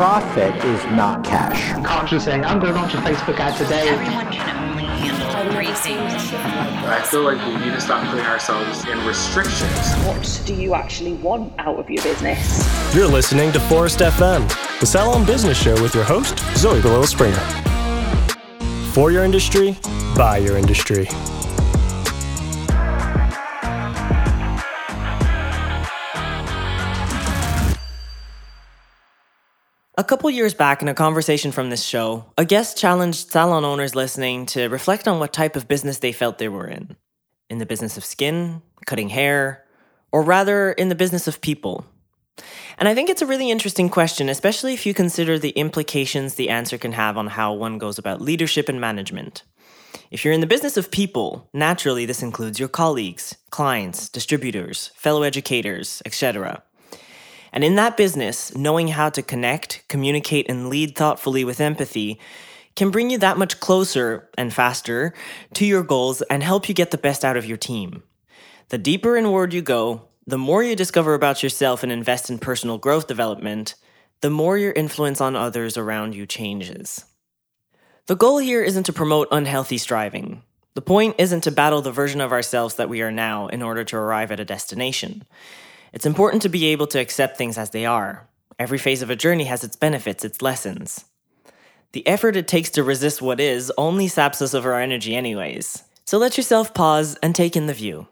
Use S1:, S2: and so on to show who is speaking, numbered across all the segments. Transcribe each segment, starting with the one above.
S1: profit is not cash.
S2: Can't just say, I'm going to launch a Facebook ad today.
S3: Everyone can only handle three things.
S4: I feel like we need to stop putting ourselves in restrictions.
S5: What do you actually want out of your business?
S6: You're listening to Phorest FM, the Salon Business Show with your host, Zoe Galil Springer. For your industry, by your industry.
S7: A couple years back, in a conversation from this show, a guest challenged salon owners listening to reflect on what type of business they felt they were in. In the business of skin, cutting hair, or rather, in the business of people. And I think it's a really interesting question, especially if you consider the implications the answer can have on how one goes about leadership and management. If you're in the business of people, naturally this includes your colleagues, clients, distributors, fellow educators, etc. And in that business, knowing how to connect, communicate, and lead thoughtfully with empathy can bring you that much closer and faster to your goals and help you get the best out of your team. The deeper inward you go, the more you discover about yourself and invest in personal growth development, the more your influence on others around you changes. The goal here isn't to promote unhealthy striving. The point isn't to battle the version of ourselves that we are now in order to arrive at a destination. It's important to be able to accept things as they are. Every phase of a journey has its benefits, its lessons. The effort it takes to resist what is only saps us of our energy, anyways. So let yourself pause and take in the view.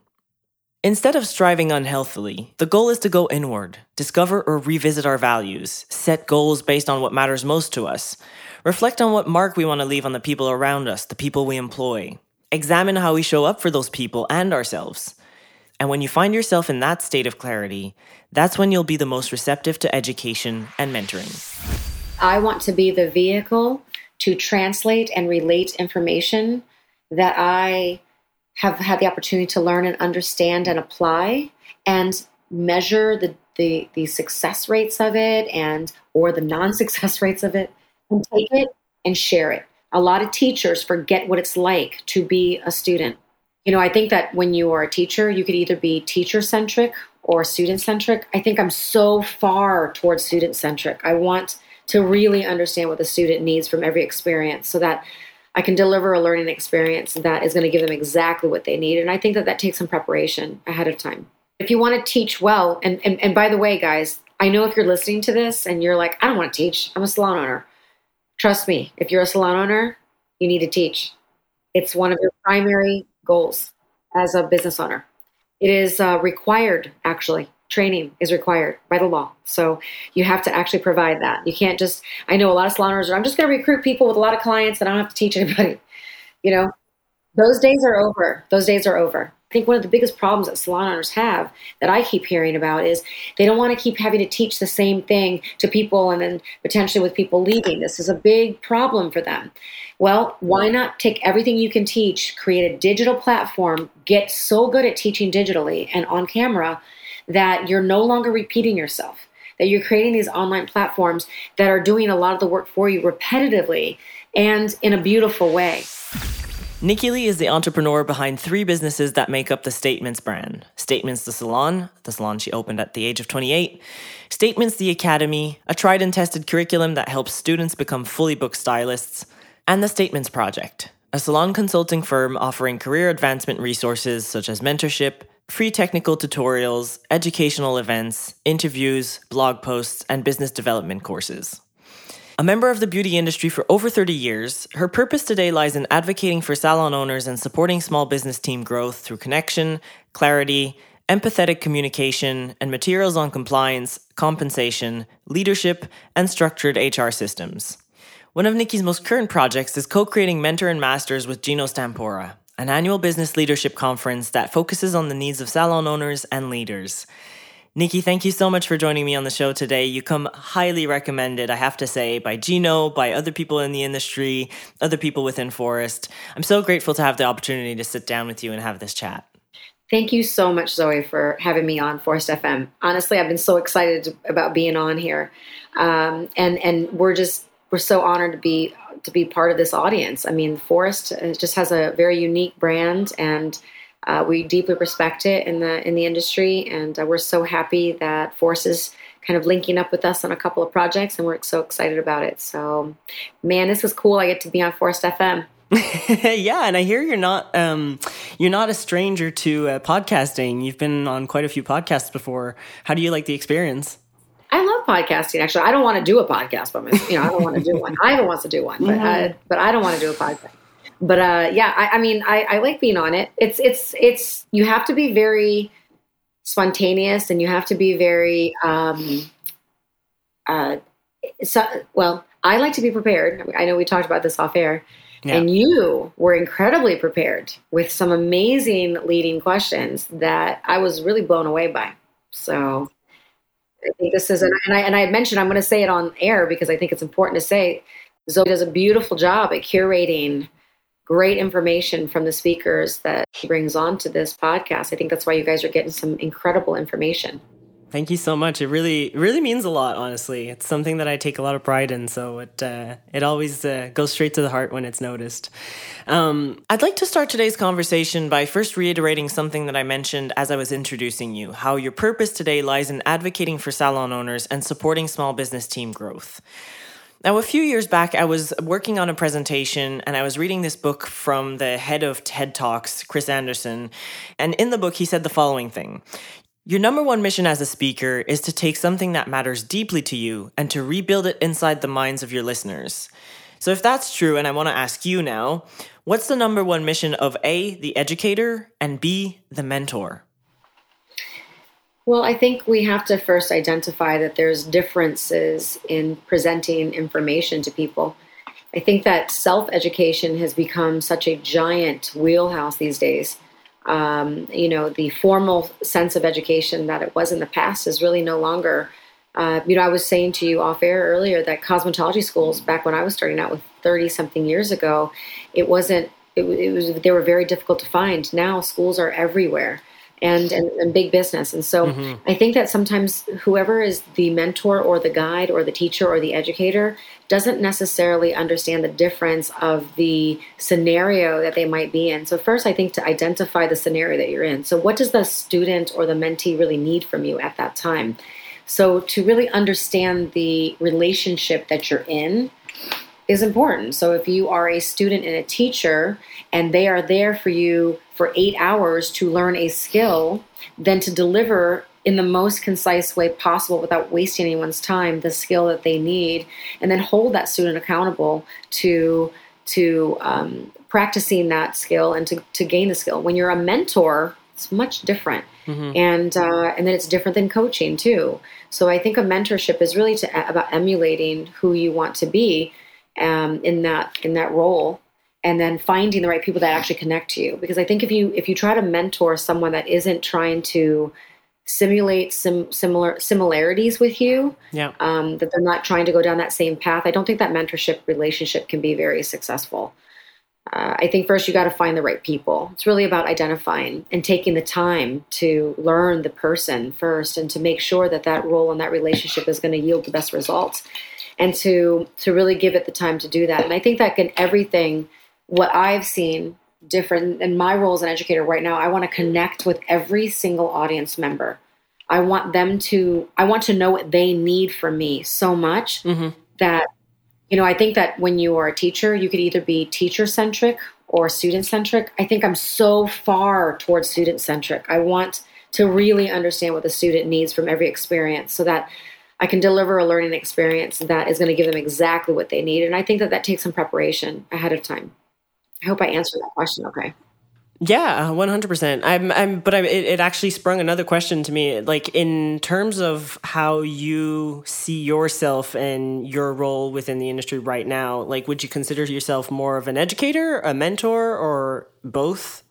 S7: Instead of striving unhealthily, the goal is to go inward, discover or revisit our values, set goals based on what matters most to us, reflect on what mark we want to leave on the people around us, the people we employ, examine how we show up for those people and ourselves, and when you find yourself in that state of clarity, that's when you'll be the most receptive to education and mentoring.
S8: I want to be the vehicle to translate and relate information that I have had the opportunity to learn and understand and apply and measure the, the, the success rates of it and or the non-success rates of it and take it and share it. A lot of teachers forget what it's like to be a student you know, I think that when you are a teacher, you could either be teacher centric or student centric. I think I'm so far towards student centric. I want to really understand what the student needs from every experience so that I can deliver a learning experience that is going to give them exactly what they need. And I think that that takes some preparation ahead of time. If you want to teach well, and, and, and by the way, guys, I know if you're listening to this and you're like, I don't want to teach, I'm a salon owner. Trust me, if you're a salon owner, you need to teach. It's one of your primary goals as a business owner. It is uh, required, actually. Training is required by the law. So you have to actually provide that. You can't just, I know a lot of salon owners are, I'm just going to recruit people with a lot of clients that I don't have to teach anybody. You know, those days are over. Those days are over. I think one of the biggest problems that salon owners have that I keep hearing about is they don't want to keep having to teach the same thing to people and then potentially with people leaving. This is a big problem for them. Well, why not take everything you can teach, create a digital platform, get so good at teaching digitally and on camera that you're no longer repeating yourself, that you're creating these online platforms that are doing a lot of the work for you repetitively and in a beautiful way.
S7: Nikki Lee is the entrepreneur behind three businesses that make up the Statements brand. Statements the Salon, the salon she opened at the age of 28, Statements the Academy, a tried and tested curriculum that helps students become fully booked stylists, and the Statements Project, a salon consulting firm offering career advancement resources such as mentorship, free technical tutorials, educational events, interviews, blog posts, and business development courses. A member of the beauty industry for over 30 years, her purpose today lies in advocating for salon owners and supporting small business team growth through connection, clarity, empathetic communication, and materials on compliance, compensation, leadership, and structured HR systems. One of Nikki's most current projects is co creating Mentor and Masters with Gino Stampora, an annual business leadership conference that focuses on the needs of salon owners and leaders. Nikki, thank you so much for joining me on the show today. You come highly recommended, I have to say, by Gino, by other people in the industry, other people within Phorest. I'm so grateful to have the opportunity to sit down with you and have this chat.
S8: Thank you so much, Zoe, for having me on Phorest FM. Honestly, I've been so excited about being on here, um, and and we're just we're so honored to be to be part of this audience. I mean, Phorest uh, just has a very unique brand and uh, we deeply respect it in the in the industry, and uh, we're so happy that Force is kind of linking up with us on a couple of projects, and we're so excited about it. So, man, this is cool. I get to be on Phorest FM.
S7: yeah, and I hear you're not um, you're not a stranger to uh, podcasting. You've been on quite a few podcasts before. How do you like the experience?
S8: I love podcasting. Actually, I don't want to do a podcast, but you know, I don't want to do one. Ivan wants to do one, but uh, but I don't want to do a podcast. But uh, yeah, I, I mean, I, I like being on it. It's it's it's you have to be very spontaneous, and you have to be very um, uh, so, well. I like to be prepared. I know we talked about this off air. Yeah. And you were incredibly prepared with some amazing leading questions that I was really blown away by. So I think this is, and I, and I had mentioned, I'm going to say it on air because I think it's important to say Zoe does a beautiful job at curating great information from the speakers that she brings on to this podcast. I think that's why you guys are getting some incredible information.
S7: Thank you so much. It really, really means a lot. Honestly, it's something that I take a lot of pride in. So it, uh, it always uh, goes straight to the heart when it's noticed. Um, I'd like to start today's conversation by first reiterating something that I mentioned as I was introducing you: how your purpose today lies in advocating for salon owners and supporting small business team growth. Now, a few years back, I was working on a presentation and I was reading this book from the head of TED Talks, Chris Anderson. And in the book, he said the following thing your number one mission as a speaker is to take something that matters deeply to you and to rebuild it inside the minds of your listeners. So, if that's true, and I want to ask you now, what's the number one mission of A, the educator, and B, the mentor?
S8: Well, I think we have to first identify that there's differences in presenting information to people. I think that self education has become such a giant wheelhouse these days um, you know, the formal sense of education that it was in the past is really no longer. Uh, you know, I was saying to you off air earlier that cosmetology schools, back when I was starting out with 30 something years ago, it wasn't, it, it was, they were very difficult to find. Now schools are everywhere and, and, and big business. And so mm-hmm. I think that sometimes whoever is the mentor or the guide or the teacher or the educator doesn't necessarily understand the difference of the scenario that they might be in. So, first, I think to identify the scenario that you're in. So, what does the student or the mentee really need from you at that time? So, to really understand the relationship that you're in is important. So, if you are a student and a teacher and they are there for you for eight hours to learn a skill, then to deliver in the most concise way possible without wasting anyone's time the skill that they need and then hold that student accountable to to um, practicing that skill and to, to gain the skill. When you're a mentor it's much different. Mm-hmm. and uh, and then it's different than coaching too. So i think a mentorship is really to, about emulating who you want to be um, in that in that role and then finding the right people that actually connect to you because i think if you if you try to mentor someone that isn't trying to simulate some similar similarities with you.
S7: Yeah.
S8: Um, that they're not trying to go down that same path. I don't think that mentorship relationship can be very successful. Uh, I think first you got to find the right people. It's really about identifying and taking the time to learn the person first, and to make sure that that role and that relationship is going to yield the best results, and to to really give it the time to do that. And I think that in everything, what I've seen different in my role as an educator right now i want to connect with every single audience member. I want them to i want to know what they need from me so much mm-hmm. that you know i think that when you are a teacher you could either be teacher centric or student centric i think i'm so far towards student centric i want to really understand what the student needs from every experience so that i can deliver a learning experience that is going to give them exactly what they need. And i think that that takes some preparation ahead of time I hope I answered that question okay.
S7: Yeah, one hundred percent. I'm, I'm, but I, it, it actually sprung another question to me. Like in terms of how you see yourself and your role within the industry right now, like would you consider yourself more of an educator, a mentor, or both?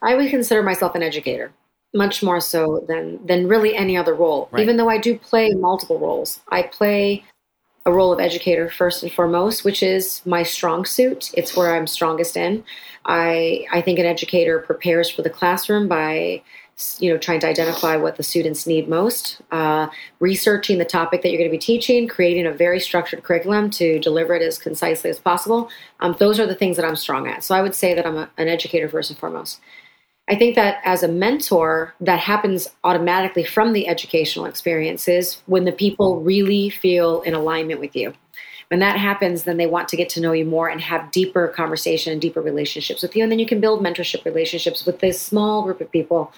S8: I would consider myself an educator, much more so than than really any other role. Right. Even though I do play multiple roles, I play a role of educator first and foremost, which is my strong suit. It's where I'm strongest in. I I think an educator prepares for the classroom by you know trying to identify what the students need most uh, researching the topic that you're going to be teaching creating a very structured curriculum to deliver it as concisely as possible um, those are the things that i'm strong at so i would say that i'm a, an educator first and foremost I think that as a mentor, that happens automatically from the educational experiences when the people really feel in alignment with you. When that happens, then they want to get to know you more and have deeper conversation and deeper relationships with you. And then you can build mentorship relationships with this small group of people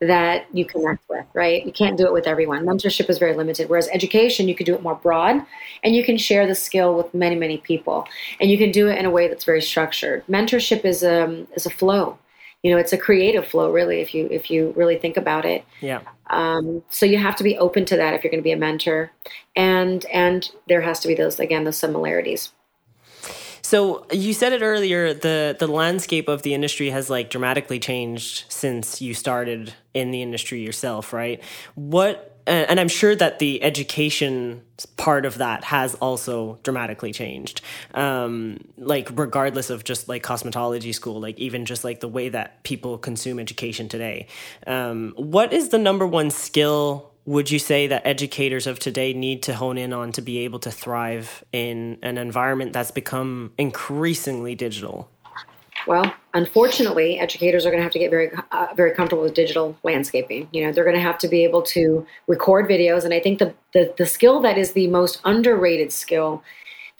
S8: that you connect with, right? You can't do it with everyone. Mentorship is very limited. Whereas education, you can do it more broad and you can share the skill with many, many people. And you can do it in a way that's very structured. Mentorship is a, um, is a flow you know it's a creative flow really if you if you really think about it.
S7: Yeah.
S8: Um, so you have to be open to that if you're going to be a mentor. And and there has to be those again those similarities.
S7: So you said it earlier the the landscape of the industry has like dramatically changed since you started in the industry yourself right? What and I'm sure that the education part of that has also dramatically changed. Um, like regardless of just like cosmetology school, like even just like the way that people consume education today. Um, what is the number one skill would you say that educators of today need to hone in on to be able to thrive in an environment that's become increasingly digital?
S8: Well, unfortunately, educators are going to have to get very, uh, very comfortable with digital landscaping. You know, they're going to have to be able to record videos, and I think the, the the skill that is the most underrated skill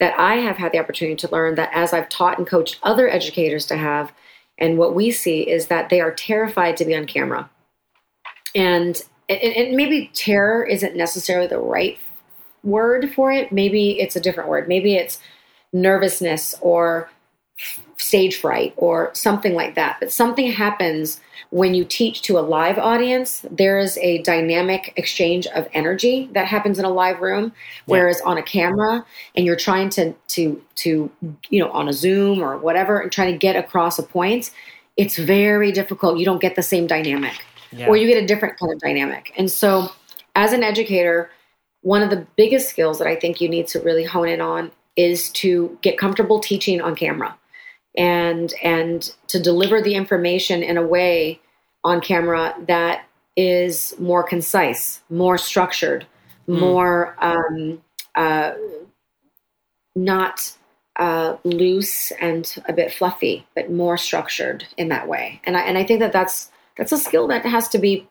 S8: that I have had the opportunity to learn, that as I've taught and coached other educators to have, and what we see is that they are terrified to be on camera, and and, and maybe terror isn't necessarily the right word for it. Maybe it's a different word. Maybe it's nervousness or stage fright or something like that. But something happens when you teach to a live audience. There is a dynamic exchange of energy that happens in a live room, whereas yeah. on a camera and you're trying to to to you know on a Zoom or whatever and trying to get across a point, it's very difficult. You don't get the same dynamic, yeah. or you get a different kind of dynamic. And so, as an educator, one of the biggest skills that I think you need to really hone in on is to get comfortable teaching on camera and and to deliver the information in a way on camera that is more concise, more structured, mm. more um, uh, not uh, loose and a bit fluffy, but more structured in that way. And I and I think that that's that's a skill that has to be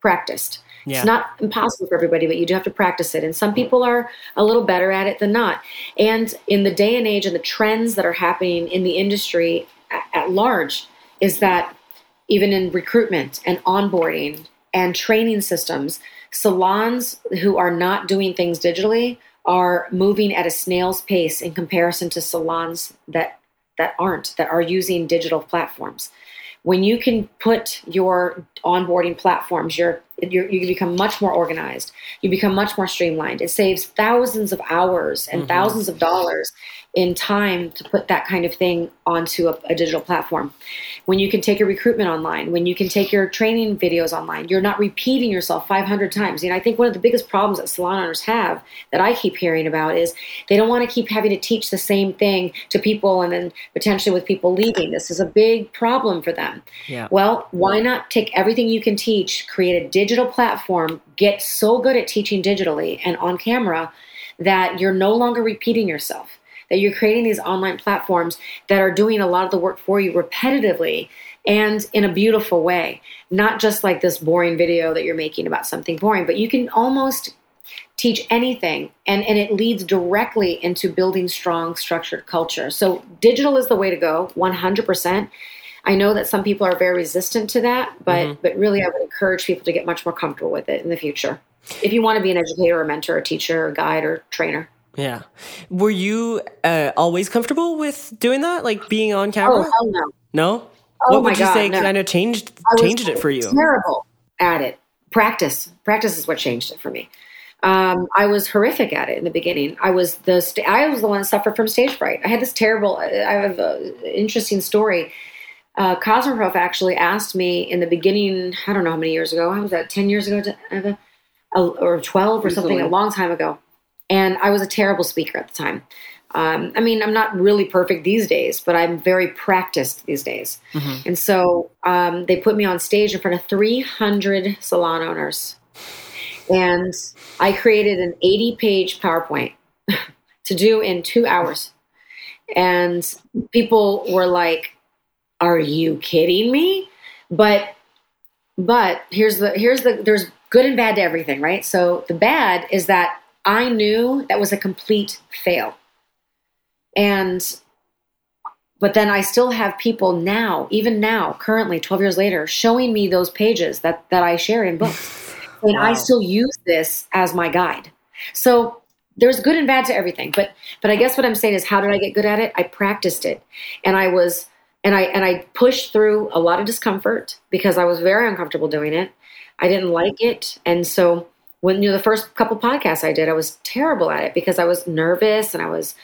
S8: practiced. Yeah. It's not impossible for everybody, but you do have to practice it. And some people are a little better at it than not. And in the day and age and the trends that are happening in the industry at, large, is that even in recruitment and onboarding and training systems, salons who are not doing things digitally are moving at a snail's pace in comparison to salons that that aren't that are using digital platforms when you can put your onboarding platforms, your, your, you become much more organized. You become much more streamlined. It saves thousands of hours and mm-hmm. thousands of dollars in time to put that kind of thing onto a, a, digital platform. When you can take your recruitment online, when you can take your training videos online, you're not repeating yourself 500 times. You know, I think one of the biggest problems that salon owners have that I keep hearing about is they don't want to keep having to teach the same thing to people and then potentially with people leaving. This is a big problem for them.
S7: Yeah.
S8: Well, why not take everything you can teach, create a digital platform, get so good at teaching digitally and on camera that you're no longer repeating yourself that you're creating these online platforms that are doing a lot of the work for you repetitively and in a beautiful way. Not just like this boring video that you're making about something boring, but you can almost teach anything and, and it leads directly into building strong structured culture. So digital is the way to go, 100%. I know that some people are very resistant to that, but mm-hmm. but really I would encourage people to get much more comfortable with it in the future. If you want to be an educator, a mentor, a teacher, a guide, or trainer.
S7: Yeah. Were you uh, always comfortable with doing that, like being on camera?
S8: Oh hell no.
S7: No.
S8: Oh
S7: what would you
S8: God,
S7: say
S8: no.
S7: kind of changed changed it for you?
S8: Terrible at it. Practice. Practice is what changed it for me. Um, I was horrific at it in the beginning. I was the st- I was the one that suffered from stage fright. I had this terrible. I have an interesting story. Uh, Cosmoprof actually asked me in the beginning. I don't know how many years ago. How was that? Ten years ago, to, uh, or twelve or something. A long time ago and I was a terrible speaker at the time. Um, I mean, I'm not really perfect these days, but I'm very practiced these days. Mm-hmm. And so um, they put me on stage in front of 300 salon owners. And I created an 80 page PowerPoint to do in two hours. And people were like, Are you kidding me? but but here's the here's the there's good and bad to everything, right? So the bad is that I knew that was a complete fail. And but then I still have people now, even now, currently 12 years later, showing me those pages that that I share in books. And wow. I still use this as my guide. So there's good and bad to everything. But but I guess what I'm saying is how did I get good at it? I practiced it. And I was and I and I pushed through a lot of discomfort because I was very uncomfortable doing it. I didn't like it, and so when you know the first couple podcasts I did, I was terrible at it because I was nervous and I was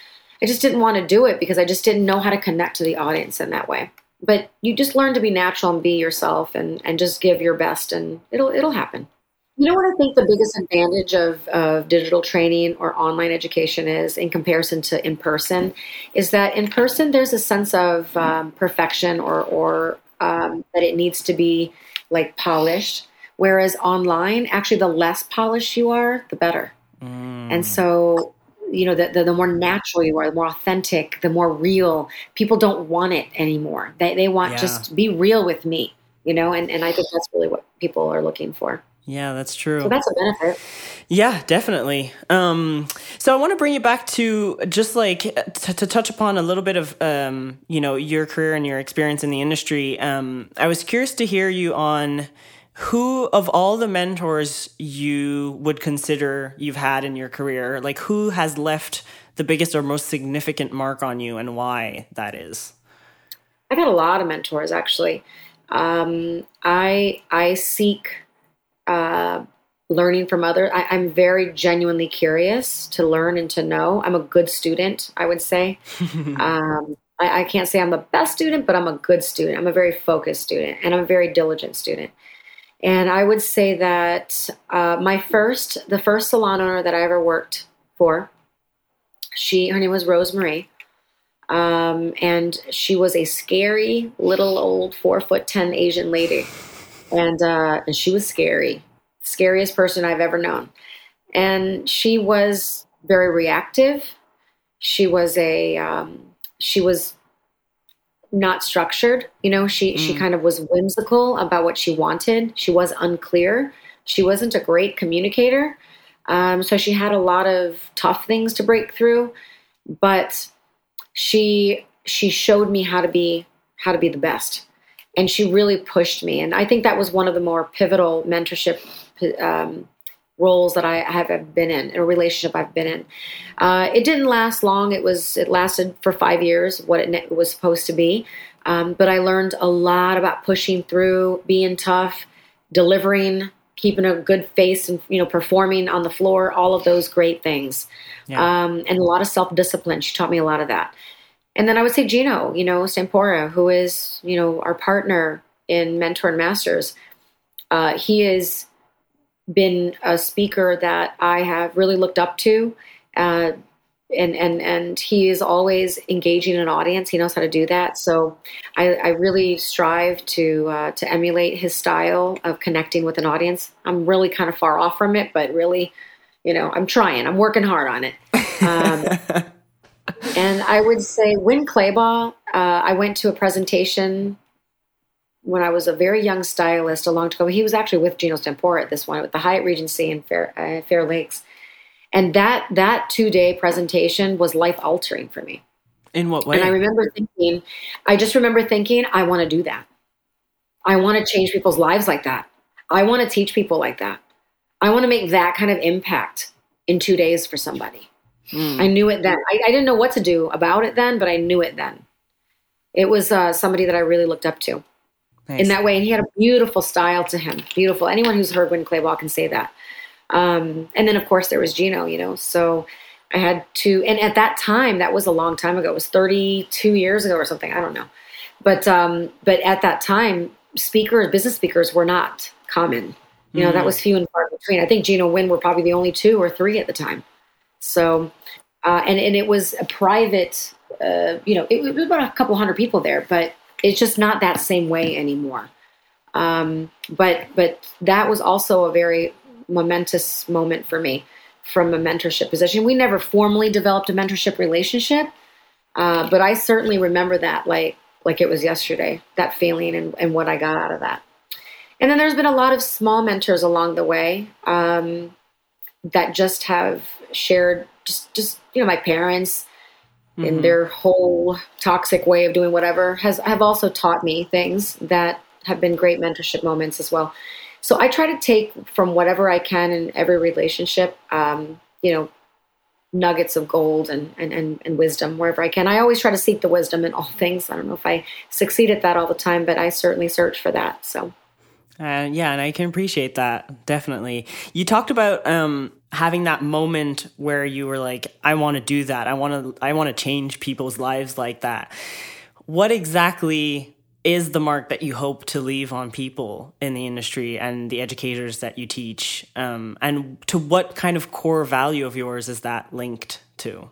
S8: I just didn't want to do it because I just didn't know how to connect to the audience in that way. But you just learn to be natural and be yourself and and just give your best, and it'll it'll happen. You know what I think the biggest advantage of, of digital training or online education is in comparison to in person is that in person there's a sense of um, perfection or, or um, that it needs to be like polished. Whereas online, actually, the less polished you are, the better. Mm. And so, you know, the, the, the, more natural you are, the more authentic, the more real. People don't want it anymore. They, they want yeah. just be real with me, you know, and, and I think that's really what people are looking for.
S7: Yeah, that's true.
S8: So that's a benefit.
S7: Yeah, definitely. Um, so I want to bring you back to just like t- to touch upon a little bit of um, you know your career and your experience in the industry. Um, I was curious to hear you on who of all the mentors you would consider you've had in your career, like who has left the biggest or most significant mark on you, and why that is.
S8: I got a lot of mentors actually. Um, I I seek uh, learning from others. I, am very genuinely curious to learn and to know. I'm a good student, I would say. um, I, I, can't say I'm the best student, but I'm a good student. I'm a very focused student, and I'm a very diligent student. And I would say that uh, my first, the first salon owner that I ever worked for, she, her name was Rosemary. Um, and she was a scary little old four foot ten Asian lady and uh, and she was scary, scariest person I've ever known. And she was very reactive. She was a um, she was not structured. You know, she mm. she kind of was whimsical about what she wanted. She was unclear. She wasn't a great communicator. Um, so she had a lot of tough things to break through, but she she showed me how to be how to be the best and she really pushed me. And I think that was one of the more pivotal mentorship um, roles that I have been in, in a relationship I've been in. Uh, it didn't last long. It was it lasted for five years, what it was supposed to be. Um, but I learned a lot about pushing through, being tough, delivering, keeping a good face, and you know, performing on the floor. All of those great things, yeah. um, and a lot of self discipline. She taught me a lot of that. And then I would say Gino, you know, Stampora, who is, you know, our partner in Mentor and Masters. Uh, he has been a speaker that I have really looked up to. Uh, and and and he is always engaging an audience. He knows how to do that. So I, I really strive to uh, to emulate his style of connecting with an audience. I'm really kind of far off from it, but really, you know, I'm trying. I'm working hard on it. Um, and I would say Winn Claybaugh. Uh, I went to a presentation when I was a very young stylist a long time ago. He was actually with Gino Stampora at this one with the Hyatt Regency in Fair, uh, Fair Lakes, and that that two day presentation was life altering for me.
S7: In what way?
S8: And I remember thinking, I just remember thinking, I want to do that. I want to change people's lives like that. I want to teach people like that. I want to make that kind of impact in two days for somebody. Mm. I knew it then. I, I, didn't know what to do about it then, but I knew it then. It was uh, somebody that I really looked up to nice. in that way. And he had a beautiful style to him. Beautiful. Anyone who's heard Winn Claybaugh can say that. Um, and then, of course, there was Gino, you know. So I had to, and at that time, that was a long time ago. It was 32 years ago or something. I don't know. But, um, but at that time, speakers, business speakers were not common. You know, mm that was few and far between. I think Gino Winn were probably the only two or three at the time. So, uh, and and it was a private, uh, you know, it, it, was about a couple hundred people there, but it's just not that same way anymore. Um, but but that was also a very momentous moment for me from a mentorship position. We never formally developed a mentorship relationship, uh, but I certainly remember that like like it was yesterday, that feeling and, and what I got out of that. And then there's been a lot of small mentors along the way um, that just have shared, just, just you know, my parents mm-hmm. in their whole toxic way of doing whatever has have also taught me things that have been great mentorship moments as well. So I try to take from whatever I can in every relationship, um, you know, nuggets of gold and, and, and, and, wisdom wherever I can. I always try to seek the wisdom in all things. I don't know if I succeed at that all the time, but I certainly search for that. So.
S7: Uh, yeah, and I can appreciate that definitely. You talked about um, having that moment where you were like, "I want to do that. I want to. I want to change people's lives like that." What exactly is the mark that you hope to leave on people in the industry and the educators that you teach? Um, and to what kind of core value of yours is that linked to?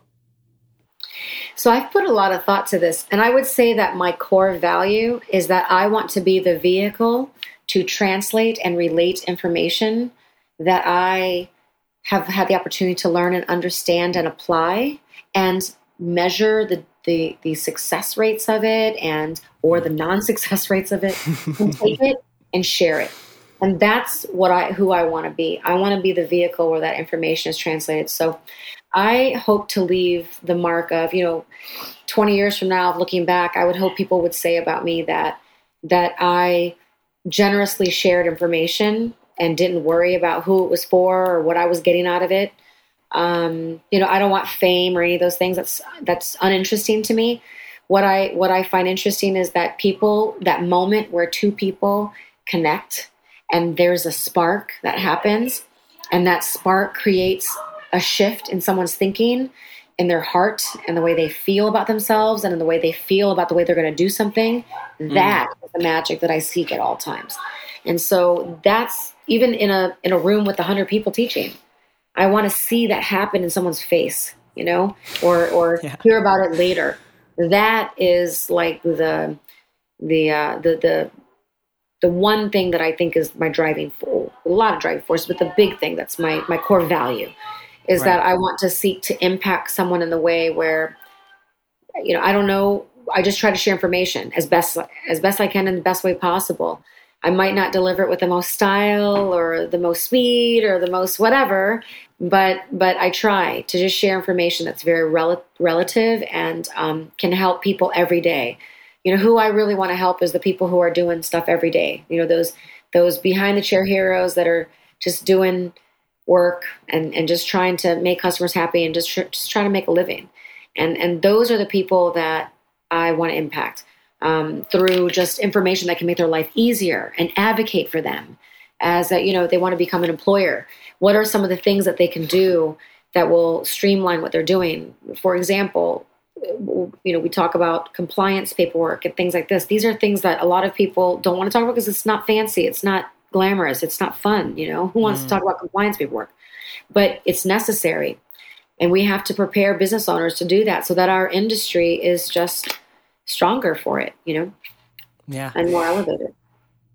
S8: So I've put a lot of thought to this, and I would say that my core value is that I want to be the vehicle to translate and relate information that I have had the opportunity to learn and understand and apply and measure the the the success rates of it and or the non-success rates of it and take it and share it. And that's what i who i want to be. I want to be the vehicle where that information is translated. So i hope to leave the mark of you know 20 years from now looking back i would hope people would say about me that that i generously shared information and didn't worry about who it was for or what i was getting out of it um, you know, I don't want fame or any of those things. That's that's uninteresting to me. What I what I find interesting is that people that moment where two people connect and there's a spark that happens, and that spark creates a shift in someone's thinking, in their heart, and the way they feel about themselves, and in the way they feel about the way they're going to do something. Mm. That is the magic that I seek at all times. And so that's even in a in a room with a hundred people teaching I want to see that happen in someone's face, you know, or or yeah. hear about it later. That is like the the uh, the the the one thing that I think is my driving force. A lot of driving force, but the big thing that's my my core value is right. that I want to seek to impact someone in the way where, you know, I don't know. I just try to share information as best as best I can in the best way possible. I might not deliver it with the most style or the most speed or the most whatever, but but I try to just share information that's very rel- relative and um, can help people every day. You know, who I really want to help is the people who are doing stuff every day. You know, those those behind the chair heroes that are just doing work and and just trying to make customers happy and just tr- just trying to make a living. And and those are the people that I want to impact um, through just information that can make their life easier and advocate for them as a, you know they want to become an employer. What are some of the things that they can do that will streamline what they're doing? For example you know we talk about compliance paperwork and things like this. These are things that a lot of people don't want to talk about because it's not fancy it's not glamorous it's not fun you know? Who wants mm. to talk about compliance paperwork? But it's necessary and we have to prepare business owners to do that so that our industry is just stronger for it, you know?
S7: Yeah.
S8: And more elevated.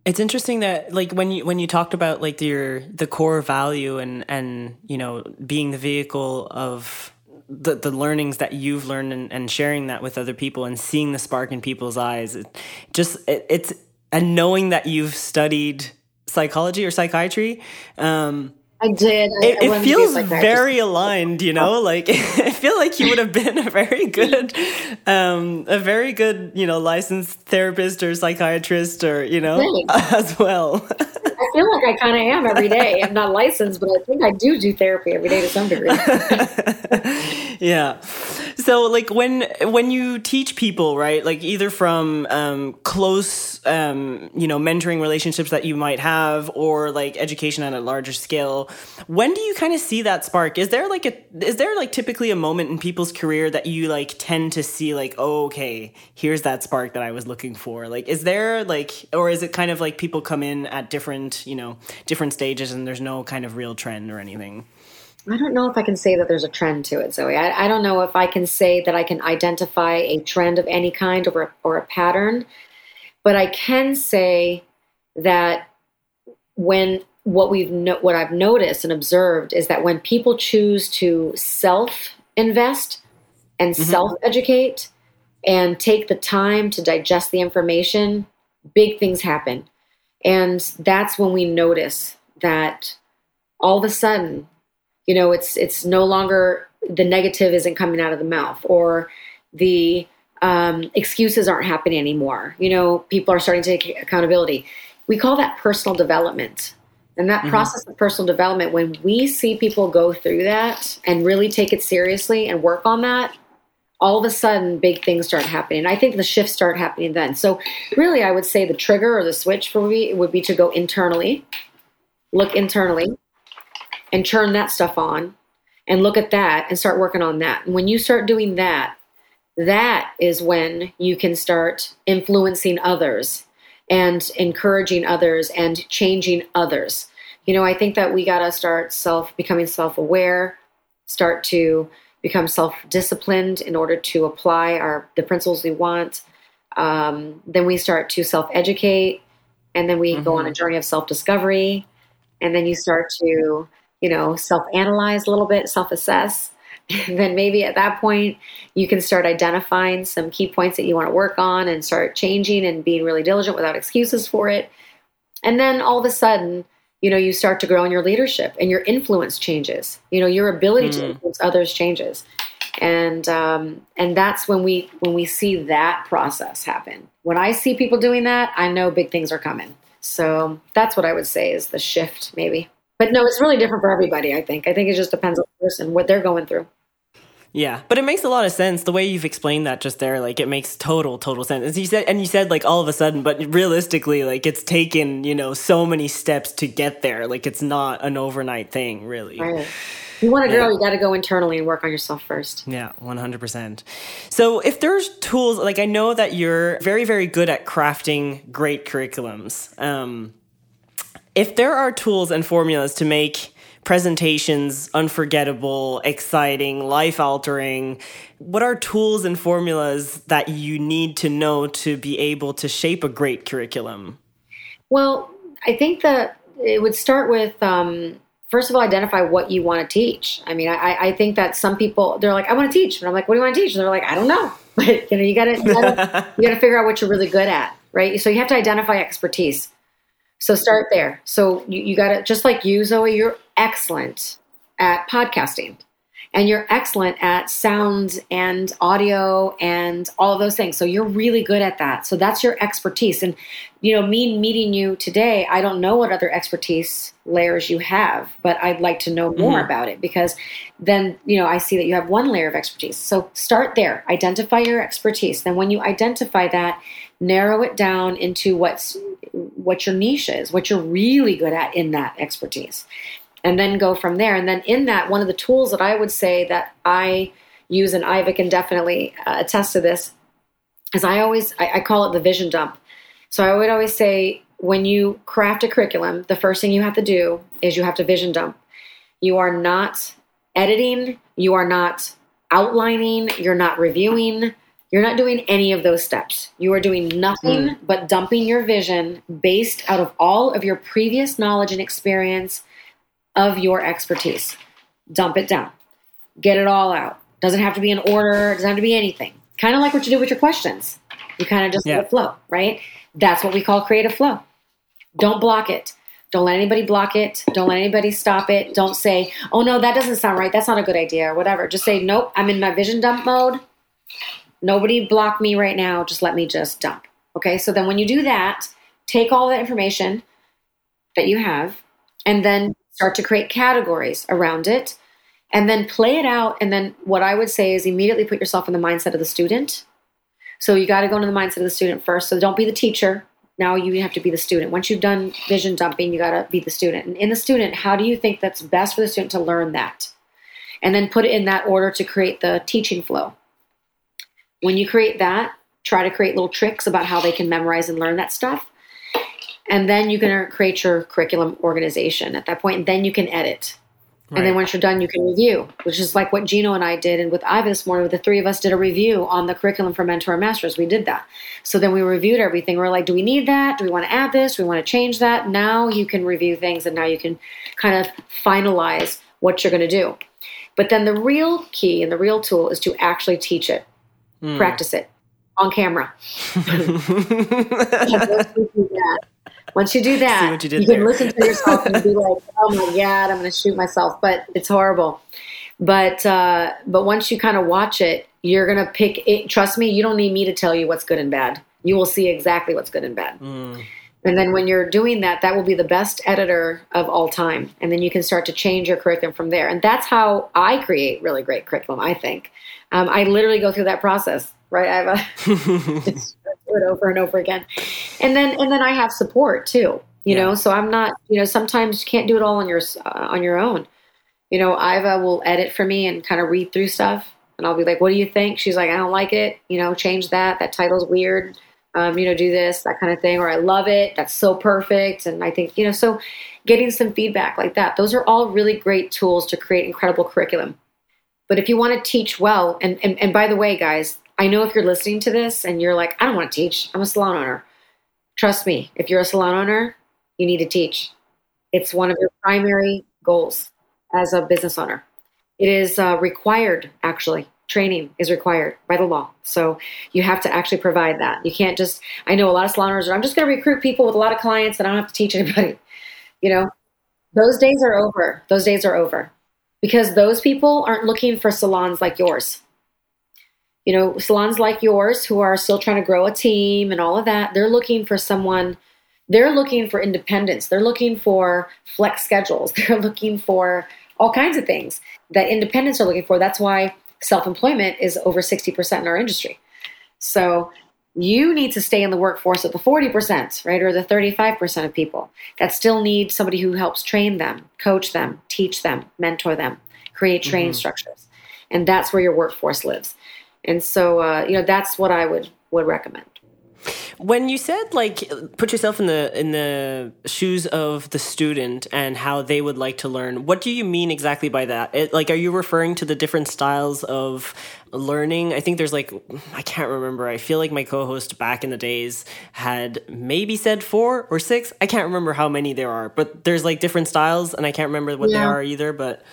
S7: It's interesting that like when you when you talked about like your the core value and and you know being the vehicle of the the learnings that you've learned and, and sharing that with other people and seeing the spark in people's eyes it just it, it's and knowing that you've studied psychology or psychiatry um
S8: I did.
S7: I, it, it feels like very aligned, you know. Like I feel like you would have been a very good, um, a very good, you know, licensed therapist or psychiatrist, or you know, as well.
S8: I feel like I kind of am every day. I'm not licensed, but I think I do do therapy every day to some degree.
S7: yeah. So, like when when you teach people, right? Like either from um, close, um, you know, mentoring relationships that you might have, or like education on a larger scale. When do you kind of see that spark? Is there like a is there like typically a moment in people's career that you like tend to see like, oh, okay, here's that spark that I was looking for? Like, is there like, or is it kind of like people come in at different, you know, different stages and there's no kind of real trend or anything?
S8: I don't know if I can say that there's a trend to it, Zoe. I, I don't know if I can say that I can identify a trend of any kind or, or a pattern, but I can say that when what we've no, what I've noticed and observed is that when people choose to self invest and mm-hmm. self educate, and take the time to digest the information, big things happen. And that's when we notice that all of a sudden, you know, it's it's no longer the negative isn't coming out of the mouth or the um, excuses aren't happening anymore. You know, people are starting to take accountability. We call that personal development. And that mm-hmm. process of personal development, when we see people go through that and really take it seriously and work on that, all of a sudden big things start happening. I think the shifts start happening then. So really I would say the trigger or the switch for me would be to go internally, look internally and turn that stuff on and look at that and start working on that. And when you start doing that, that is when you can start influencing others and encouraging others and changing others. You know, I think that we got to start self becoming self-aware, start to become self-disciplined in order to apply our the principles we want. Um, then we start to self-educate, and then we mm-hmm. go on a mm-hmm. journey of self-discovery, and then you start to, you know, self-analyze a little bit, self-assess. then maybe at that point you can start identifying some key points that you want to work on and start changing and being really diligent without excuses for it. And then all of a sudden, you know you start to grow in your leadership and your influence changes you know your ability mm. to influence others changes and um, and that's when we when we see that process happen when i see people doing that i know big things are coming so that's what i would say is the shift maybe but no it's really different for everybody i think i think it just depends on the person what they're going through
S7: yeah, but it makes a lot of sense the way you've explained that just there. Like, it makes total, total sense. As you said, and you said like all of a sudden, but realistically, like it's taken you know so many steps to get there. Like, it's not an overnight thing, really.
S8: Right. You want to grow, yeah. you got to go internally and work on yourself first.
S7: Yeah, 100%. So, if there's tools, like I know that you're very, very good at crafting great curriculums. Um, if there are tools and formulas to make presentations unforgettable, exciting, life altering? What are tools and formulas that you need to know to be able to shape a great curriculum?
S8: Well, I think that it would start with um, first of all identify what you want to teach. I mean, I, I think that some people they're like, I want to teach, and I'm like, what do you want to teach? And they're like, I don't know. You know, you gotta, you gotta figure out what you're really good at, right? So you have to identify expertise. So start there. So you, you got to, just like you, Zoe, you're excellent at podcasting and you're excellent at sound and audio and all of those things. So you're really good at that. So that's your expertise. And, you know, me meeting you today, I don't know what other expertise layers you have, but I'd like to know more mm-hmm. about it because then, you know, I see that you have one layer of expertise. So start there, identify your expertise. Then when you identify that, narrow it down into what's what your niche is, what you're really good at in that expertise, and then go from there. And then in that, one of the tools that I would say that I use, and Ivy can definitely uh, attest to this, is I always I, I call it the vision dump. So I would always say when you craft a curriculum, the first thing you have to do is you have to vision dump. You are not editing, you are not outlining, you're not reviewing, you're not doing any of those steps. You are doing nothing mm. but dumping your vision based out of all of your previous knowledge and experience of your expertise. Dump it down. Get it all out. Doesn't have to be in order, doesn't have to be anything. Kind of like what you do with your questions. You kind of just yeah. let it flow, right? That's what we call creative flow. Don't block it. Don't let anybody block it. Don't let anybody stop it. Don't say, oh no, that doesn't sound right. That's not a good idea or whatever. Just say, nope, I'm in my vision dump mode. Nobody block me right now. Just let me just dump. Okay. So then when you do that, take all that information that you have and then start to create categories around it and then play it out. And then what I would say is immediately put yourself in the mindset of the student. So you got to go into the mindset of the student first. So don't be the teacher. Now you have to be the student. Once you've done vision dumping, you got to be the student. And in the student, how do you think that's best for the student to learn that? And then put it in that order to create the teaching flow. When you create that, try to create little tricks about how they can memorize and learn that stuff. And then you can create your curriculum organization at that point, and then you can edit. Right. And then once you're done, you can review, which is like what Gino and I did. And with Ivy this morning, the three of us did a review on the curriculum for Mentor Masters. We did that. So then we reviewed everything. We are like, do we need that? Do we want to add this? Do we want to change that? Now you can review things and now you can kind of finalize what you're going to do. But then the real key and the real tool is to actually teach it mm. practice it. on camera. Once you do that,
S7: you
S8: you, can
S7: there.
S8: listen to yourself and be like, "Oh my god, I'm going to shoot myself," but it's horrible. But uh, but once you kind of watch it, you're going to pick it. Trust me, you don't need me to tell you what's good and bad. You will see exactly what's good and bad. And then when you're doing that, that will be the best editor of all time. And then you can start to change your curriculum from there. And that's how I create really great curriculum, I think. Um, I literally go through that process, right? I have a just do it over and over again. And then and then I have support too, you know. So I'm not, you know, sometimes you can't do it all on your uh, on your own. You know, Iva will edit for me and kind of read through stuff, and I'll be like, "What do you think?" She's like, "I don't like it. You know, change that. That title's weird. Um, you know, do this, that kind of thing." Or I love it. That's so perfect. And I think, you know, so getting some feedback like that. Those are all really great tools to create incredible curriculum. But if you want to teach well, and, and, and by the way, guys, I know if you're listening to this and you're like, I don't want to teach, I'm a salon owner. Trust me, if you're a salon owner, you need to teach. It's one of your primary goals as a business owner. It is uh, required, actually. Training is required by the law. So you have to actually provide that. You can't just, I know a lot of salon owners are, I'm just going to recruit people with a lot of clients and I don't have to teach anybody. You know, those days are over. Those days are over because those people aren't looking for salons like yours. You know, salons like yours who are still trying to grow a team and all of that, they're looking for someone, they're looking for independence. They're looking for flex schedules. They're looking for all kinds of things that independents are looking for. That's why self employment is over 60% in our industry. So you need to stay in the workforce with the 40%, right? Or the 35% of people that still need somebody who helps train them, coach them, teach them, mentor them, create training structures. And that's where your workforce lives. And so, uh, you know, that's what I would, would recommend.
S7: When you said like put yourself in the in the shoes of the student and how they would like to learn, what do you mean exactly by that? It, like, are you referring to the different styles of learning? I think there's like I can't remember. I feel like my co-host back in the days had maybe said four or six. I can't remember how many there are, but there's like different styles, and I can't remember what they are either. But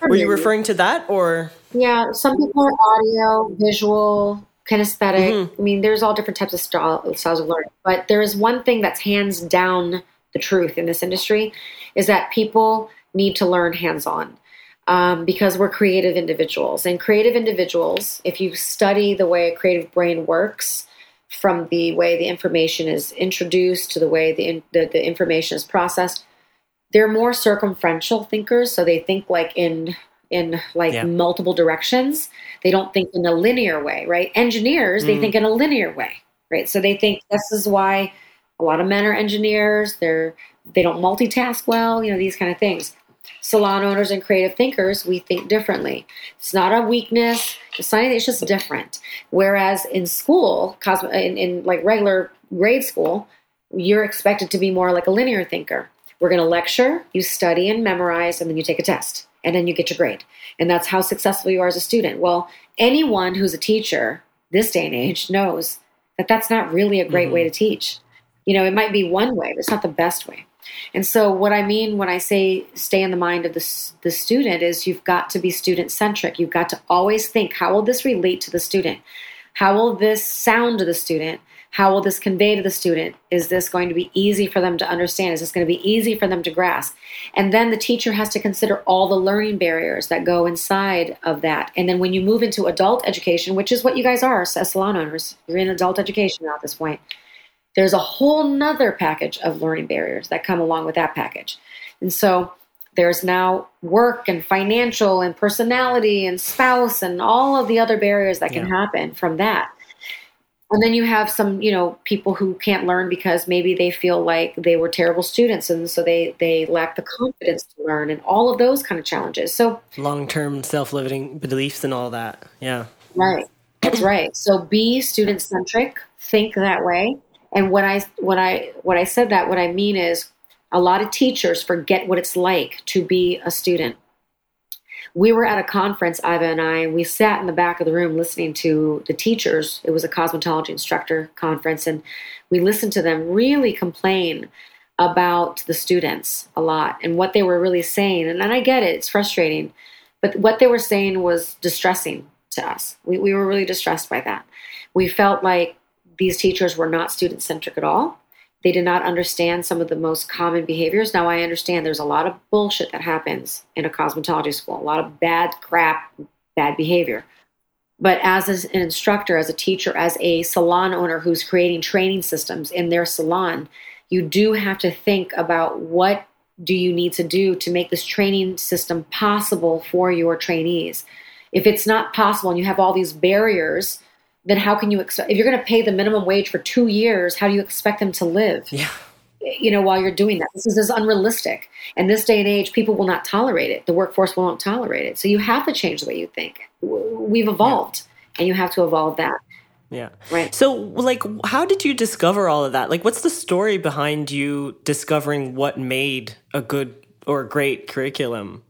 S7: were you referring to that or?
S8: Yeah, some people are audio, visual, kinesthetic. I mean, there's all different types of style, styles of learning. But there is one thing that's hands down the truth in this industry is that people need to learn hands on um, because we're creative individuals. And creative individuals, if you study the way a creative brain works, from the way the information is introduced to the way the, in, the, the information is processed, they're more circumferential thinkers. So they think like in in like
S7: Yeah.
S8: multiple directions. They don't think in a linear way, right? Engineers, they mm. think in a linear way, right? So they think this is why a lot of men are engineers. They're they don't multitask well, you know, these kind of things. Salon owners and creative thinkers, we think differently. It's not a weakness. It's not anything. It's just different. Whereas in school, cosmo, in, in like regular grade school, you're expected to be more like a linear thinker. We're going to lecture, you study and memorize, and then you take a test, and then you get your grade. And that's how successful you are as a student. Well, anyone who's a teacher this day and age knows that that's not really a great way mm-hmm. to teach. You know, it might be one way, but it's not the best way. And so, what I mean when I say stay in the mind of the, the student is you've got to be student centric. You've got to always think how will this relate to the student? How will this sound to the student? How will this convey to the student? Is this going to be easy for them to understand? Is this going to be easy for them to grasp? And then the teacher has to consider all the learning barriers that go inside of that. And then when you move into adult education, which is what you guys are as salon owners, you're in adult education now at this point there's a whole nother package of learning barriers that come along with that package. And so there's now work and financial and personality and spouse and all of the other barriers that can
S7: Yeah.
S8: happen from that. And then you have some, you know, people who can't learn because maybe they feel like they were terrible students and so they they lack the confidence to learn and all of those kind of challenges. So
S7: long term self limiting beliefs and all that. Yeah.
S8: Right. That's right. So be student centric, think that way. And when I when I when I said that, what I mean is a lot of teachers forget what it's like to be a student. We were at a conference, Iva and I, and we sat in the back of the room listening to the teachers. It was a cosmetology instructor conference, and we listened to them really complain about the students a lot and what they were really saying. And, and I get it, it's frustrating. But what they were saying was distressing to us. We, we were really distressed by that. We felt like these teachers were not student centric at all. They did not understand some of the most common behaviors. Now, I understand there's a lot of bullshit that happens in a cosmetology school, a lot of bad crap, bad behavior. But as an instructor, as a teacher, as a salon owner who's creating training systems in their salon, you do have to think about what do you need to do to make this training system possible for your trainees. If it's not possible and you have all these barriers, then how can you expect if you're going to pay the minimum wage for 2 years, how do you expect them to live?
S7: Yeah.
S8: You know, while you're doing that, this is, this is unrealistic. And this day and age, people will not tolerate it. The workforce won't tolerate it. So you have to change the way you think. We've evolved, yeah. and you have to evolve that.
S7: Yeah.
S8: Right.
S7: So, like, how did you discover all of that? Like, what's the story behind you discovering what made a good or great curriculum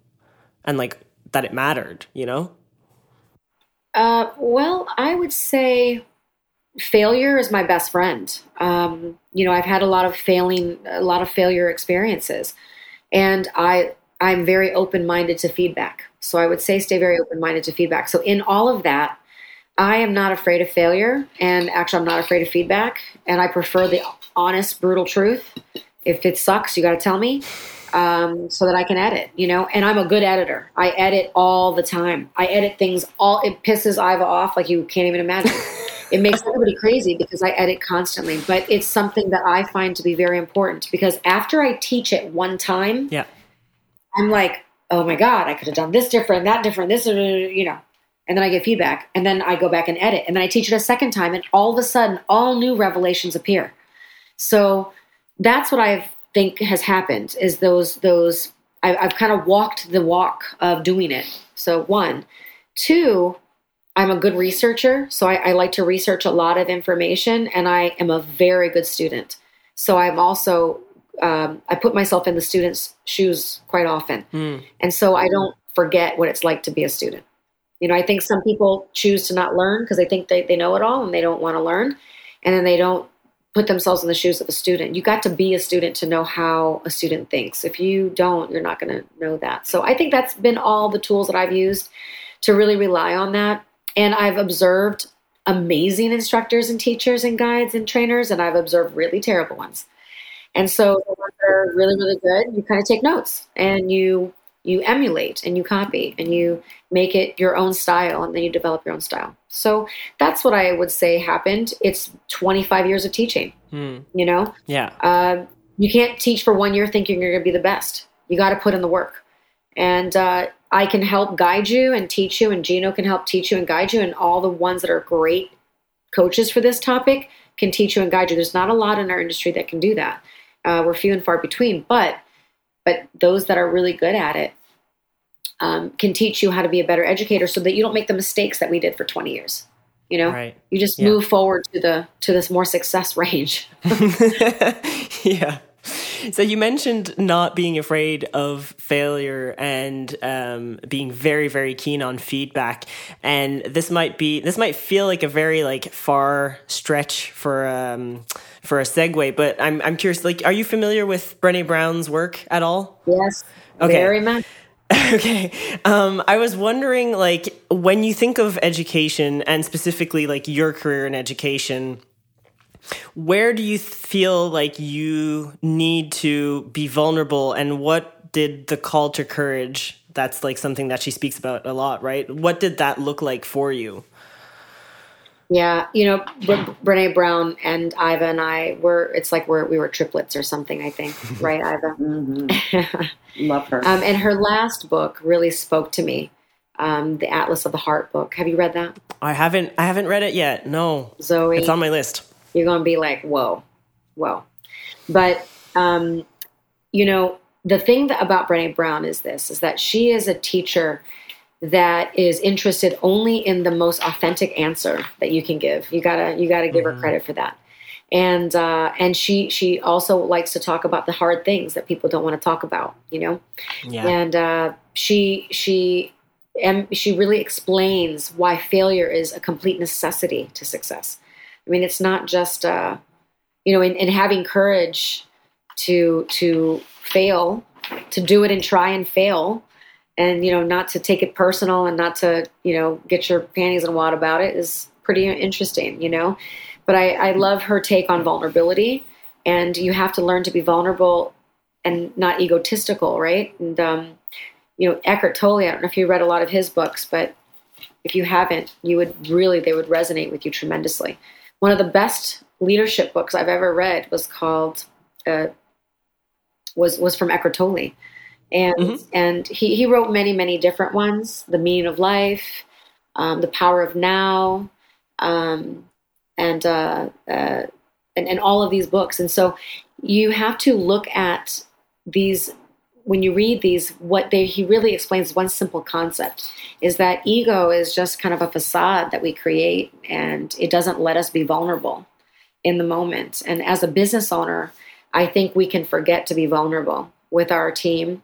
S7: and, like, that it mattered, you know?
S8: Uh, well, I would say failure is my best friend. Um, you know, I've had a lot of failing, a lot of failure experiences, and I I'm very open minded to feedback. So I would say stay very open minded to feedback. So in all of that, I am not afraid of failure, and actually, I'm not afraid of feedback. And I prefer the honest, brutal truth. If it sucks, you got to tell me um, so that I can edit, you know. And I'm a good editor. I edit all the time. I edit things all. It pisses Iva off like you can't even imagine. it makes everybody crazy because I edit constantly. But it's something that I find to be very important because after I teach it one time,
S7: yeah,
S8: I'm like, oh my god, I could have done this different, that different, this, you know and then I get feedback, and then I go back and edit, and then I teach it a second time, and all of a sudden, all new revelations appear. So that's what I think has happened is those those I, I've kind of walked the walk of doing it. So one, two, I'm a good researcher, so I, I like to research a lot of information, and I am a very good student. So I'm also um, I put myself in the student's shoes quite often, mm. and so I don't forget what it's like to be a student. You know, I think some people choose to not learn because they think they, they know it all and they don't want to learn. And then they don't put themselves in the shoes of a student. You got to be a student to know how a student thinks. If you don't, you're not going to know that. So I think that's been all the tools that I've used to really rely on that. And I've observed amazing instructors and teachers and guides and trainers, and I've observed really terrible ones. And so the ones that are really, really good, you kind of take notes and you you emulate and you copy and you make it your own style and then you develop your own style. So that's what I would say happened. It's 25 years of teaching,
S7: hmm.
S8: you know?
S7: Yeah.
S8: Uh, you can't teach for one year thinking you're going to be the best. You got to put in the work. And uh, I can help guide you and teach you, and Gino can help teach you and guide you, and all the ones that are great coaches for this topic can teach you and guide you. There's not a lot in our industry that can do that. Uh, we're few and far between, but but those that are really good at it um, can teach you how to be a better educator so that you don't make the mistakes that we did for 20 years you know
S7: right.
S8: you just yeah. move forward to the to this more success range
S7: yeah so you mentioned not being afraid of failure and um, being very very keen on feedback and this might be this might feel like a very like far stretch for um, for a segue but i'm i'm curious like are you familiar with brene brown's work at all?
S8: Yes okay. very much.
S7: Okay um, i was wondering like when you think of education and specifically like your career in education where do you feel like you need to be vulnerable and what did the call to courage that's like something that she speaks about a lot right? What did that look like for you
S8: yeah, you know, Brene Brown and Iva and I were. It's like we're we were triplets or something. I think, right, Iva?
S5: mm-hmm. Love her.
S8: Um, and her last book really spoke to me. Um, the Atlas of the Heart book. Have you read that?
S7: I haven't. I haven't read it yet. No,
S8: Zoe,
S7: it's on my list.
S8: You're gonna be like, whoa, whoa. But um, you know, the thing that, about Brene Brown is this: is that she is a teacher that is interested only in the most authentic answer that you can give. You gotta you gotta give mm-hmm. her credit for that. And uh, and she she also likes to talk about the hard things that people don't want to talk about. You know,
S7: yeah.
S8: and uh, she she and she really explains why failure is a complete necessity to success. I mean, it's not just uh, you know, in, in having courage to to fail, to do it and try and fail and you know not to take it personal and not to you know get your panties in a wad about it is pretty interesting you know? But I, I love her take on vulnerability and you have to learn to be vulnerable and not egotistical right? And um, you know eckhart tolle i don't know if you read a lot of his books but if you haven't you would really they would resonate with you tremendously. One of the best leadership books i've ever read was called uh, was was from eckhart tolle and mm-hmm. and he, he wrote many many different ones the meaning of life um, the power of now um, and, uh, uh, and and all of these books. And so you have to look at these when you read these what they he really explains one simple concept is that ego is just kind of a facade that we create and it doesn't let us be vulnerable in the moment. And as a business owner i think we can forget to be vulnerable with our team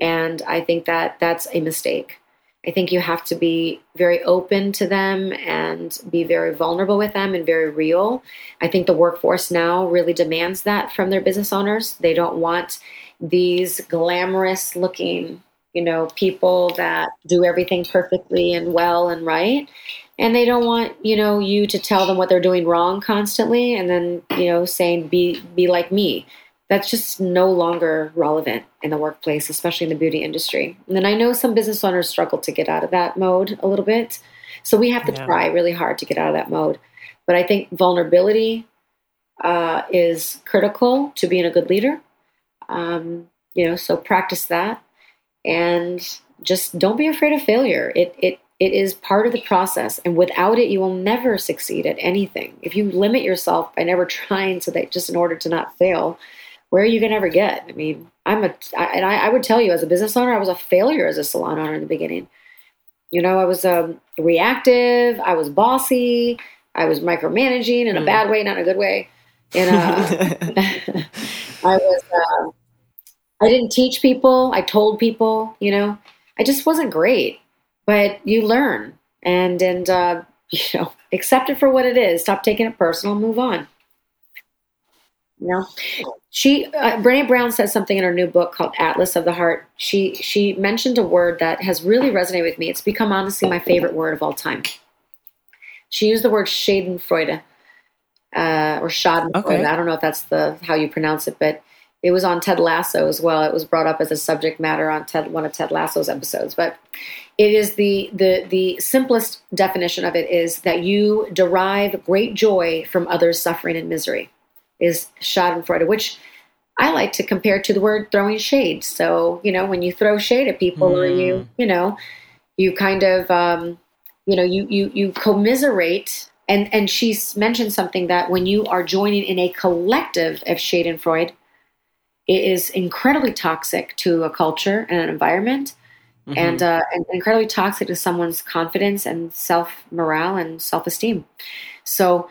S8: and I think that that's a mistake. I think you have to be very open to them and be very vulnerable with them and very real. I think the workforce now really demands that from their business owners. They don't want these glamorous looking, you know, people that do everything perfectly and well and right. And they don't want, you know, you to tell them what they're doing wrong constantly and then, you know, saying be be like me that's just no longer relevant in the workplace, especially in the beauty industry. And then I know some business owners struggle to get out of that mode a little bit. So we have to yeah. try really hard to get out of that mode. But I think vulnerability uh, is critical to being a good leader. Um, you know, so practice that and just don't be afraid of failure. It, it, it is part of the process, and without it, you will never succeed at anything. If you limit yourself by never trying, so that just in order to not fail, where are you going to ever get? I mean, I'm a, I, and I, I would tell you as a business owner, I was a failure as a salon owner in the beginning. You know, I was um, reactive, I was bossy, I was micromanaging in a mm. bad way, not in a good way. And uh, I was, uh, I didn't teach people, I told people, you know, I just wasn't great. But you learn and, and, uh, you know, accept it for what it is. Stop taking it personal, move on. You know, she uh, Brene Brown says something in her new book called Atlas of the Heart. She she mentioned a word that has really resonated with me. It's become honestly my favorite word of all time. She used the word Schadenfreude, uh, or Schadenfreude. Okay. I don't know if that's the how you pronounce it, but it was on Ted Lasso as well. It was brought up as a subject matter on Ted one of Ted Lasso's episodes. But it is the the the simplest definition of it is that you derive great joy from others' suffering and misery is Schadenfreude, which I like to compare to the word throwing shade. So, you know, when you throw shade at people mm. or you, hmm. you know, you kind of, um, you know, you, you, you commiserate. And, and she's mentioned something that when you are joining in a collective of Schadenfreude, it is incredibly toxic to a culture and an environment. Mm-hmm. And, uh, and incredibly toxic to someone's confidence and self morale and self esteem. So,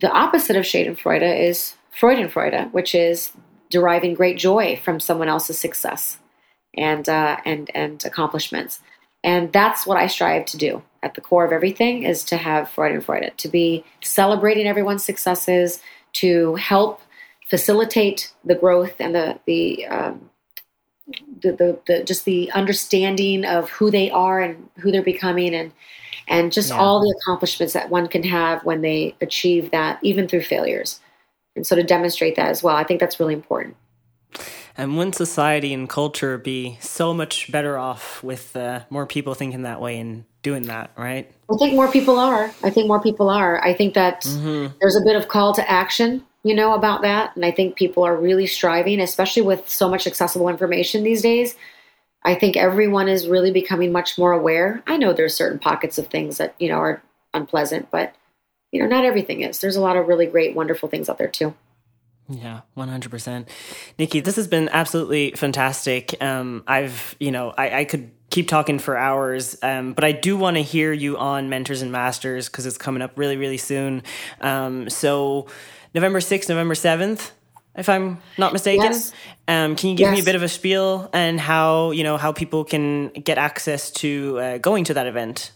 S8: the opposite of Schadenfreude is Freudenfreude, which is deriving great joy from someone else's success and uh, and and accomplishments. And that's what I strive to do. At the core of everything is to have Freudenfreude, to be celebrating everyone's successes, to help facilitate the growth and the the, um, the, the, the just the understanding of who they are and who they're becoming and and just yeah. all the accomplishments that one can have when they achieve that, even through failures. And so to demonstrate that as well, I think that's really important.
S7: And wouldn't society and culture be so much better off with uh, more people thinking that way and doing that, right?
S8: I think more people are. I think more people are. I think that mm-hmm. there's a bit of call to action, you know, about that. And I think people are really striving, especially with so much accessible information these days, I think everyone is really becoming much more aware. I know there's certain pockets of things that, you know, are unpleasant, but you know, not everything is. There's a lot of really great, wonderful things out there too.
S7: Yeah, 100%. Nikki, this has been absolutely fantastic. Um, I've, you know, I, I could keep talking for hours, um, but I do want to hear you on Mentors and Masters because it's coming up really, really soon. Um, so, November 6th, November 7th, if I'm not mistaken. Yes. Um, can you give yes. me a bit of a spiel and how you know how people can get access to uh, going to that event?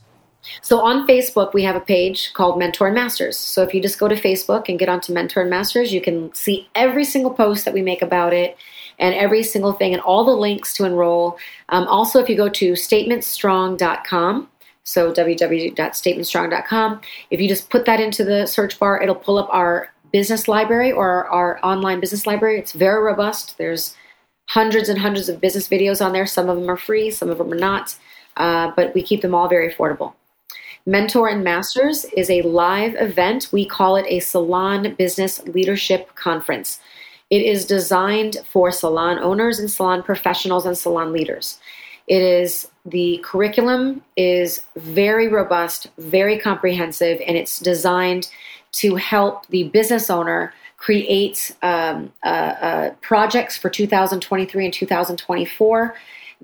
S8: So on Facebook, we have a page called Mentor and Masters. So if you just go to Facebook and get onto Mentor and Masters, you can see every single post that we make about it. and every single thing and all the links to enroll. Um, also, if you go to statementstrong.com, so www.statementstrong.com, if you just put that into the search bar, it'll pull up our business library or our online business library. It's very robust. There's hundreds and hundreds of business videos on there. Some of them are free, some of them are not, uh, but we keep them all very affordable. Mentor and Masters is a live event. We call it a Salon Business Leadership Conference. It is designed for salon owners and salon professionals and salon leaders. It is the curriculum is very robust, very comprehensive, and it's designed to help the business owner create um, uh, uh, projects for 2023 and 2024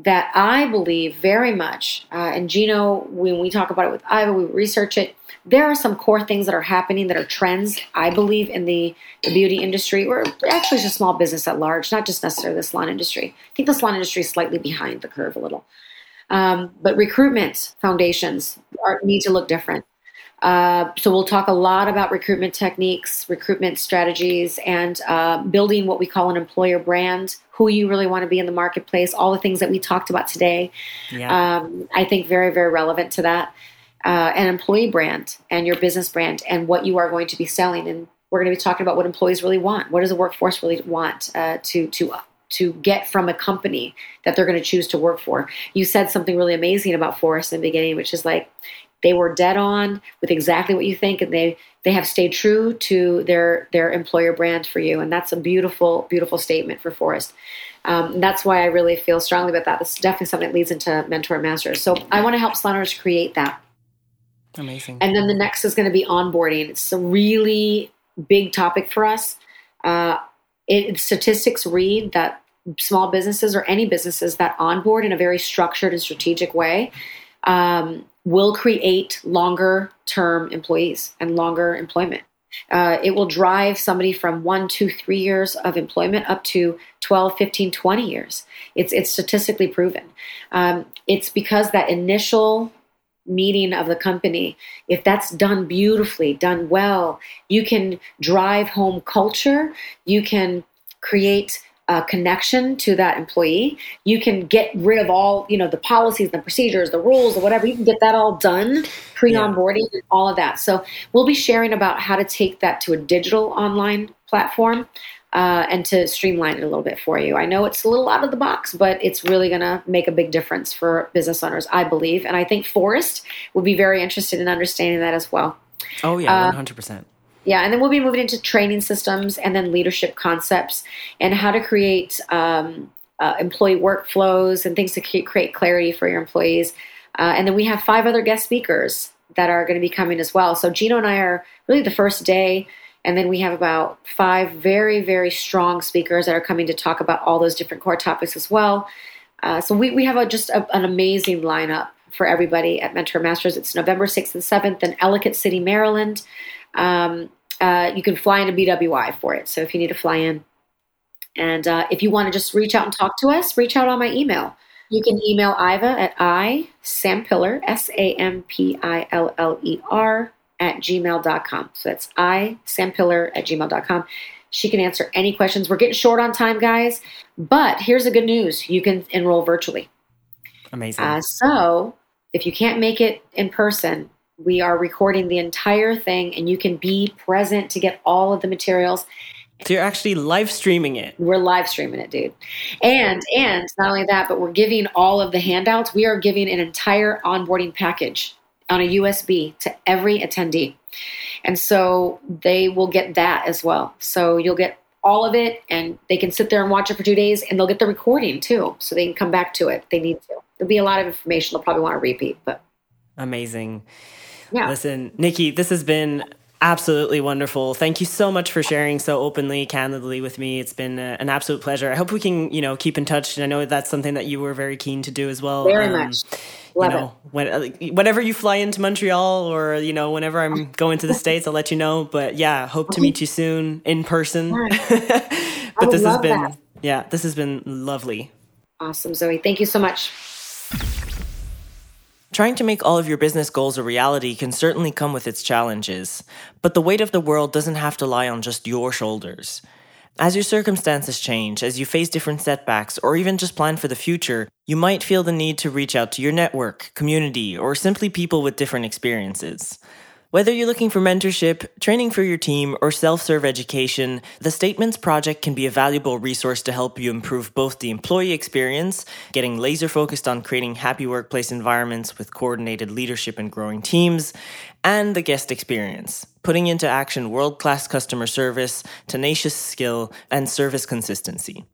S8: that I believe very much, uh, and Gino, when we talk about it with Iva, we research it. There are some core things that are happening that are trends, I believe, in the, the beauty industry, or actually just small business at large, not just necessarily the salon industry. I think the salon industry is slightly behind the curve a little. Um, but recruitment foundations are, need to look different. Uh, so we'll talk a lot about recruitment techniques, recruitment strategies, and uh, building what we call an employer brand. Who you really want to be in the marketplace, all the things that we talked about today. Yeah. Um, I think very, very relevant to that. Uh, an employee brand and your business brand and what you are going to be selling. And we're going to be talking about what employees really want. What does the workforce really want uh, to to to get from a company that they're going to choose to work for? You said something really amazing about Phorest in the beginning, which is like they were dead on with exactly what you think, and they they have stayed true to their their employer brand for you, and that's a beautiful beautiful statement for Phorest. Um, that's why I really feel strongly about that. This is definitely something that leads into mentor masters. So I want to help saloners create that.
S7: Amazing.
S8: And then the next is going to be onboarding. It's a really big topic for us. Uh, it, statistics read that small businesses or any businesses that onboard in a very structured and strategic way um, will create longer term employees and longer employment. Uh, it will drive somebody from one, two, three years of employment up to 12, 15, 20 years. It's, it's statistically proven. Um, it's because that initial meeting of the company, if that's done beautifully, done well, you can drive home culture, you can create uh, connection to that employee. You can get rid of all, you know, the policies, the procedures, the rules, or whatever. You can get that all done pre onboarding, yeah. all of that. So we'll be sharing about how to take that to a digital online platform. Uh, and to streamline it a little bit for you. I know it's a little out of the box, but it's really going to make a big difference for business owners, I believe. And I think Phorest would be very interested in understanding that as well.
S7: Oh, yeah, 100%.
S8: Yeah, and then we'll be moving into training systems and then leadership concepts and how to create um, uh, employee workflows and things to create clarity for your employees. Uh, and then we have five other guest speakers that are going to be coming as well. So Gino and I are really the first day. And then we have about five very, very strong speakers that are coming to talk about all those different core topics as well. Uh, so we, we have a, just a, an amazing lineup for everybody at Mentor Masters. It's November 6th and 7th in Ellicott City, Maryland. Um, uh, you can fly into BWI for it. So if you need to fly in, and uh, if you want to just reach out and talk to us, reach out on my email. You can email Iva at I Sampiller, S A M P I L L E R, at gmail.com. So that's I Sampiller at gmail.com. She can answer any questions. We're getting short on time, guys, but here's the good news you can enroll virtually.
S7: Amazing.
S8: Uh, so if you can't make it in person, we are recording the entire thing, and you can be present to get all of the materials.
S7: So you're actually live streaming it.
S8: We're live streaming it, dude. And and not only that, but we're giving all of the handouts. We are giving an entire onboarding package on a USB to every attendee. And so they will get that as well. So you'll get all of it and they can sit there and watch it for two days and they'll get the recording too. So they can come back to it if they need to. There'll be a lot of information they'll probably want to repeat, but
S7: amazing. Yeah. Listen, Nikki, this has been absolutely wonderful. Thank you so much for sharing so openly, candidly with me. It's been a, an absolute pleasure. I hope we can, you know, keep in touch. And I know that's something that you were very keen to do as well.
S8: Very um, much. Love
S7: you know, when, uh, whenever you fly into Montreal or, you know, whenever I'm going to the States, I'll let you know. But yeah, hope to meet you soon in person. but this has been, that. yeah, this has been lovely.
S8: Awesome, Zoe. Thank you so much.
S7: Trying to make all of your business goals a reality can certainly come with its challenges, but the weight of the world doesn't have to lie on just your shoulders. As your circumstances change, as you face different setbacks, or even just plan for the future, you might feel the need to reach out to your network, community, or simply people with different experiences. Whether you're looking for mentorship, training for your team, or self serve education, the Statements Project can be a valuable resource to help you improve both the employee experience, getting laser focused on creating happy workplace environments with coordinated leadership and growing teams, and the guest experience, putting into action world class customer service, tenacious skill, and service consistency.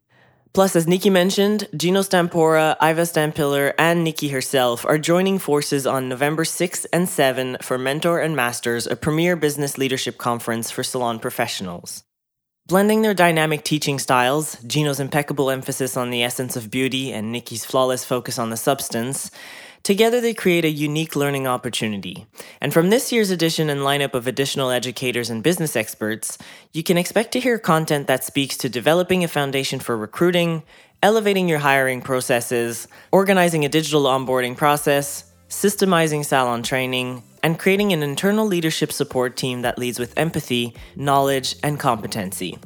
S7: Plus, as Nikki mentioned, Gino Stampora, Iva Stampiller, and Nikki herself are joining forces on November 6 and 7 for Mentor and Masters, a premier business leadership conference for salon professionals. Blending their dynamic teaching styles, Gino's impeccable emphasis on the essence of beauty and Nikki's flawless focus on the substance, Together, they create a unique learning opportunity. And from this year's edition and lineup of additional educators and business experts, you can expect to hear content that speaks to developing a foundation for recruiting, elevating your hiring processes, organizing a digital onboarding process, systemizing salon training, and creating an internal leadership support team that leads with empathy, knowledge, and competency.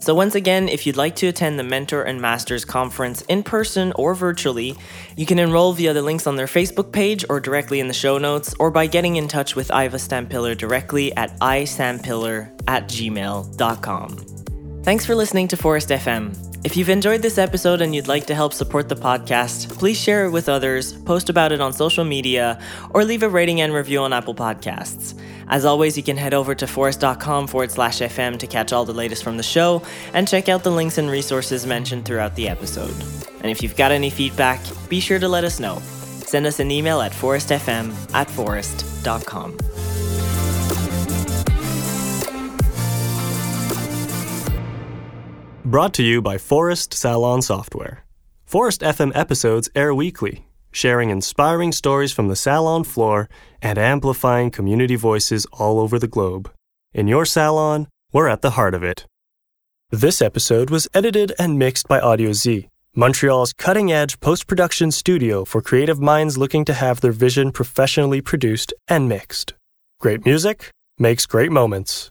S7: So, once again, if you'd like to attend the Mentor and Masters conference in person or virtually, you can enroll via the links on their Facebook page or directly in the show notes, or by getting in touch with Iva Stampiller directly at isampiller at gmail.com. Thanks for listening to Phorest FM. If you've enjoyed this episode and you'd like to help support the podcast, please share it with others, post about it on social media, or leave a rating and review on Apple Podcasts. As always, you can head over to phorest.com forward slash FM to catch all the latest from the show and check out the links and resources mentioned throughout the episode. And if you've got any feedback, be sure to let us know. Send us an email at phorestfm at phorest.com.
S6: Brought to you by Phorest Salon Software. Phorest FM episodes air weekly, sharing inspiring stories from the salon floor and amplifying community voices all over the globe. In your salon, we're at the heart of it. This episode was edited and mixed by Audio Z, Montreal's cutting edge post production studio for creative minds looking to have their vision professionally produced and mixed. Great music makes great moments.